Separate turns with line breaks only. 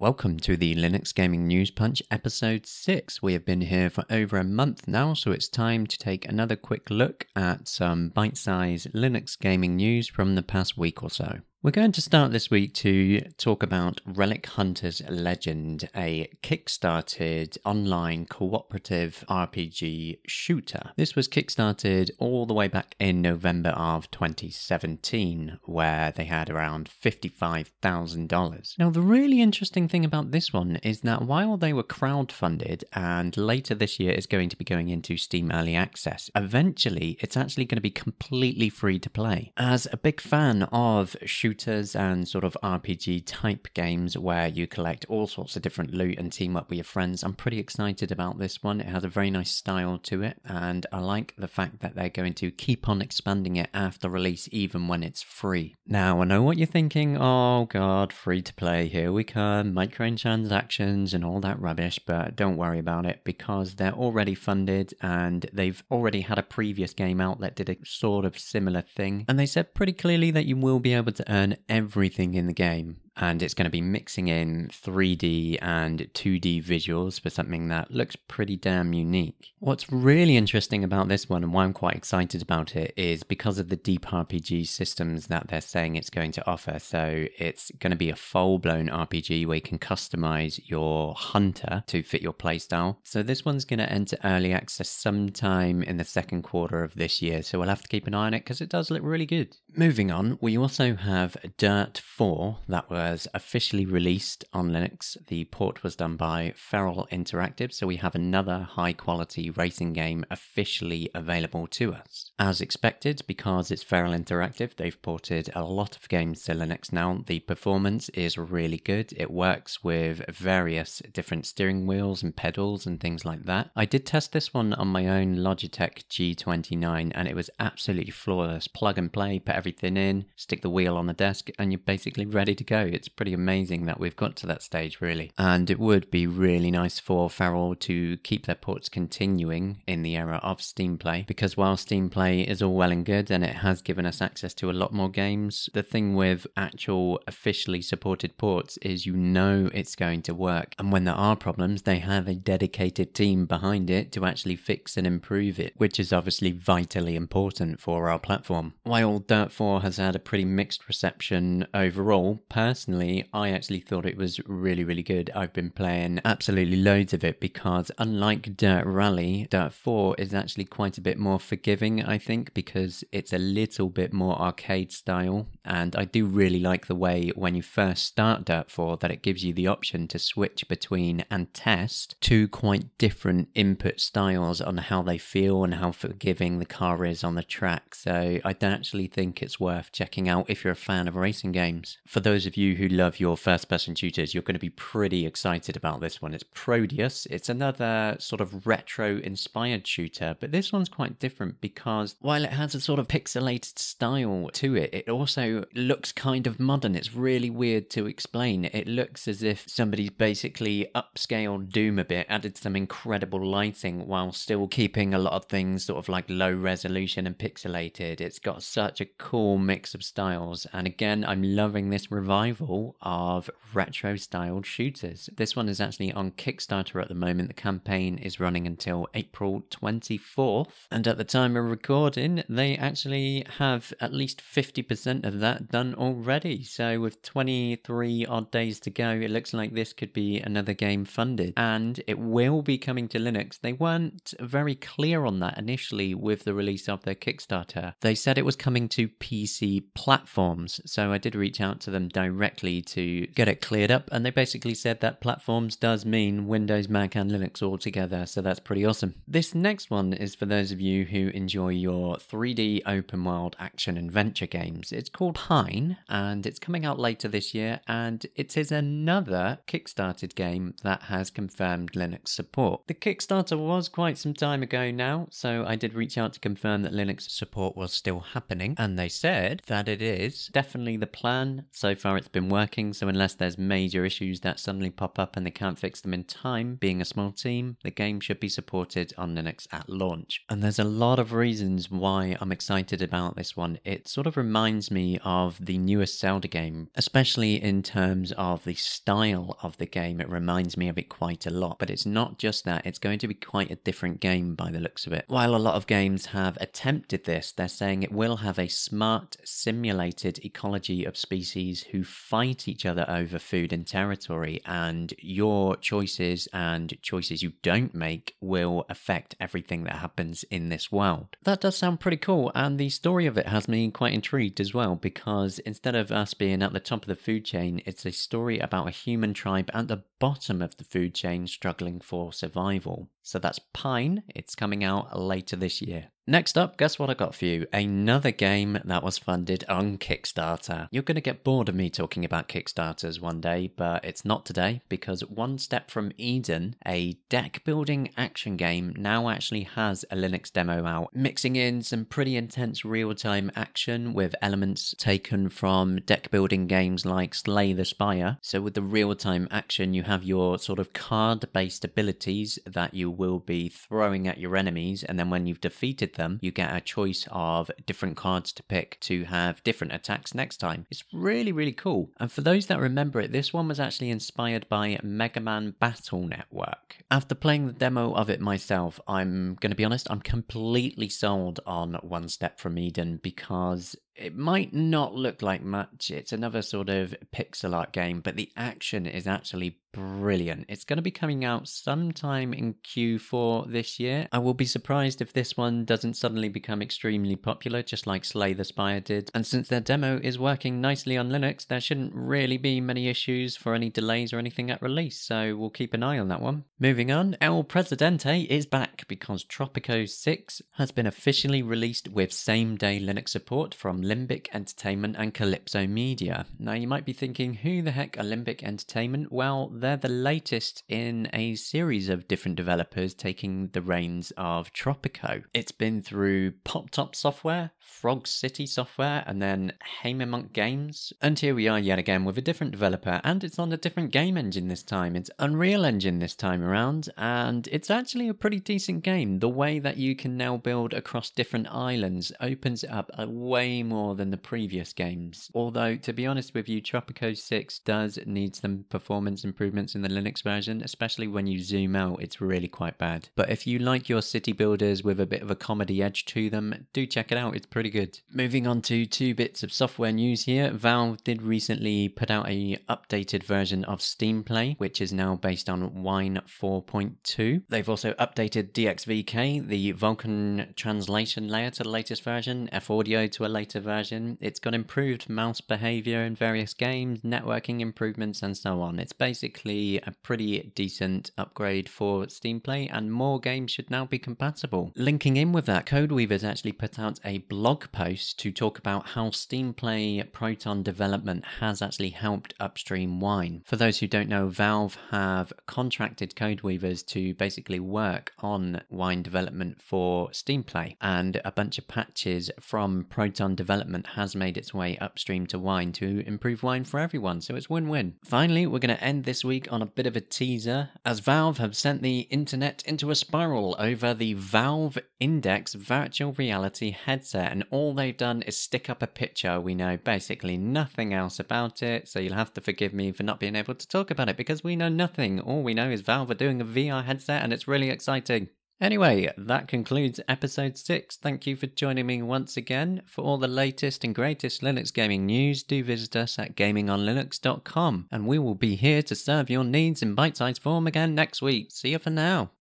Welcome to the Linux Gaming News Punch episode 6. We have been here for over a month now, so it's time to take another quick look at some bite sized Linux gaming news from the past week or so. We're going to start this week to talk about Relic Hunters Legend, a kickstarted online cooperative RPG shooter. This was kickstarted all the way back in November of 2017, where they had around $55,000. Now, the really interesting thing about this one is that while they were crowdfunded and later this year is going to be going into Steam Early Access, eventually it's actually going to be completely free to play. As a big fan of shooters, shooters and sort of RPG type games where you collect all sorts of different loot and team up with your friends. I'm pretty excited about this one. It has a very nice style to it, and I like the fact that they're going to keep on expanding it after release, even when it's free. Now, I know what you're thinking oh god, free to play, here we come, microtransactions and all that rubbish, but don't worry about it because they're already funded and they've already had a previous game out that did a sort of similar thing. And they said pretty clearly that you will be able to earn learn everything in the game and it's going to be mixing in 3D and 2D visuals for something that looks pretty damn unique. What's really interesting about this one and why I'm quite excited about it is because of the deep RPG systems that they're saying it's going to offer. So it's going to be a full blown RPG where you can customize your hunter to fit your playstyle. So this one's going to enter early access sometime in the second quarter of this year. So we'll have to keep an eye on it because it does look really good. Moving on, we also have Dirt 4 that was was officially released on Linux. The port was done by Feral Interactive, so we have another high quality racing game officially available to us. As expected, because it's Feral Interactive, they've ported a lot of games to Linux now. The performance is really good. It works with various different steering wheels and pedals and things like that. I did test this one on my own Logitech G29 and it was absolutely flawless. Plug and play, put everything in, stick the wheel on the desk, and you're basically ready to go it's pretty amazing that we've got to that stage, really. And it would be really nice for Feral to keep their ports continuing in the era of Steam Play, because while Steam Play is all well and good and it has given us access to a lot more games, the thing with actual officially supported ports is you know it's going to work. And when there are problems, they have a dedicated team behind it to actually fix and improve it, which is obviously vitally important for our platform. While Dirt 4 has had a pretty mixed reception overall, personally, personally, I actually thought it was really, really good. I've been playing absolutely loads of it because, unlike Dirt Rally, Dirt 4 is actually quite a bit more forgiving, I think, because it's a little bit more arcade style. And I do really like the way when you first start Dirt 4 that it gives you the option to switch between and test two quite different input styles on how they feel and how forgiving the car is on the track. So I don't actually think it's worth checking out if you're a fan of racing games. For those of you who love your first person shooters, you're going to be pretty excited about this one. It's Prodeus. It's another sort of retro inspired shooter, but this one's quite different because while it has a sort of pixelated style to it, it also looks kind of modern. It's really weird to explain. It looks as if somebody's basically upscaled Doom a bit, added some incredible lighting while still keeping a lot of things sort of like low resolution and pixelated. It's got such a cool mix of styles. And again, I'm loving this revival of retro styled shooters. This one is actually on Kickstarter at the moment. The campaign is running until April 24th. And at the time of recording, they actually have at least 50% of that done already. So with 23 odd days to go, it looks like this could be another game funded. And it will be coming to Linux. They weren't very clear on that initially with the release of their Kickstarter. They said it was coming to PC platforms. So I did reach out to them directly directly to get it cleared up. And they basically said that platforms does mean Windows, Mac, and Linux all together. So that's pretty awesome. This next one is for those of you who enjoy your 3D open world action adventure games. It's called Pine and it's coming out later this year. And it is another Kickstarted game that has confirmed Linux support. The Kickstarter was quite some time ago now. So I did reach out to confirm that Linux support was still happening. And they said that it is definitely the plan. So far, it's been been working, so unless there's major issues that suddenly pop up and they can't fix them in time, being a small team, the game should be supported on Linux at launch. And there's a lot of reasons why I'm excited about this one. It sort of reminds me of the newest Zelda game, especially in terms of the style of the game. It reminds me of it quite a lot, but it's not just that, it's going to be quite a different game by the looks of it. While a lot of games have attempted this, they're saying it will have a smart, simulated ecology of species who fight each other over food and territory, and your choices and choices you don't make will affect everything that happens in this world. That does sound pretty cool, and the story of it has me quite intrigued as well because instead of us being at the top of the food chain, it's a story about a human tribe at the bottom of the food chain struggling for survival. So that's Pine. It's coming out later this year. Next up, guess what I got for you? Another game that was funded on Kickstarter. You're going to get bored of me talking about Kickstarters one day, but it's not today because One Step from Eden, a deck building action game, now actually has a Linux demo out, mixing in some pretty intense real time action with elements taken from deck building games like Slay the Spire. So, with the real time action, you have your sort of card based abilities that you will be throwing at your enemies, and then when you've defeated them, you get a choice of different cards to pick to have different attacks next time. It's really, really cool. And for those that remember it, this one was actually inspired by Mega Man Battle Network. After playing the demo of it myself, I'm going to be honest, I'm completely sold on One Step from Eden because it might not look like much. It's another sort of pixel art game, but the action is actually brilliant. It's going to be coming out sometime in Q4 this year. I will be surprised if this one doesn't suddenly become extremely popular, just like Slay the Spire did. And since their demo is working nicely on Linux, there shouldn't really be many issues for any delays or anything at release, so we'll keep an eye on that one. Moving on, El Presidente is back because Tropico 6 has been officially released with same day Linux support from Limbic Entertainment and Calypso Media. Now, you might be thinking, who the heck are Limbic Entertainment? Well, they're the latest in a series of different developers taking the reins of Tropico. It's been through Pop Top Software, Frog City Software, and then Haemimont Games. And here we are yet again with a different developer, and it's on a different game engine this time. It's Unreal Engine this time around, and it's actually a pretty decent game. The way that you can now build across different islands opens up a way more than the previous games. Although, to be honest with you, Tropico 6 does need some performance improvements in the Linux version, especially when you zoom out, it's really quite bad. But if you like your city builders with a bit of a comedy edge to them, do check it out, it's pretty good. Moving on to two bits of software news here. Valve did recently put out a updated version of Steam Play, which is now based on Wine 4.2. They've also updated DXVK, the Vulkan translation layer to the latest version, FAudio to a later version. It's got improved mouse behavior in various games, networking improvements, and so on. It's basically a pretty decent upgrade for Steam Play, and more games should now be compatible. Linking in with that, CodeWeavers actually put out a blog post to talk about how Steam Play Proton development has actually helped upstream Wine. For those who don't know, Valve have contracted CodeWeavers to basically work on Wine development for Steam Play, and a bunch of patches from Proton development has made its way upstream to Wine to improve Wine for everyone, so it's win win. Finally, we're going to end this week on a bit of a teaser, as Valve have sent the internet into a spiral over the Valve Index virtual reality headset, and all they've done is stick up a picture. We know basically nothing else about it, so you'll have to forgive me for not being able to talk about it because we know nothing. All we know is Valve are doing a VR headset, and it's really exciting. Anyway, that concludes episode 6. Thank you for joining me once again. For all the latest and greatest Linux gaming news, do visit us at gamingonlinux.com, and we will be here to serve your needs in bite sized form again next week. See you for now.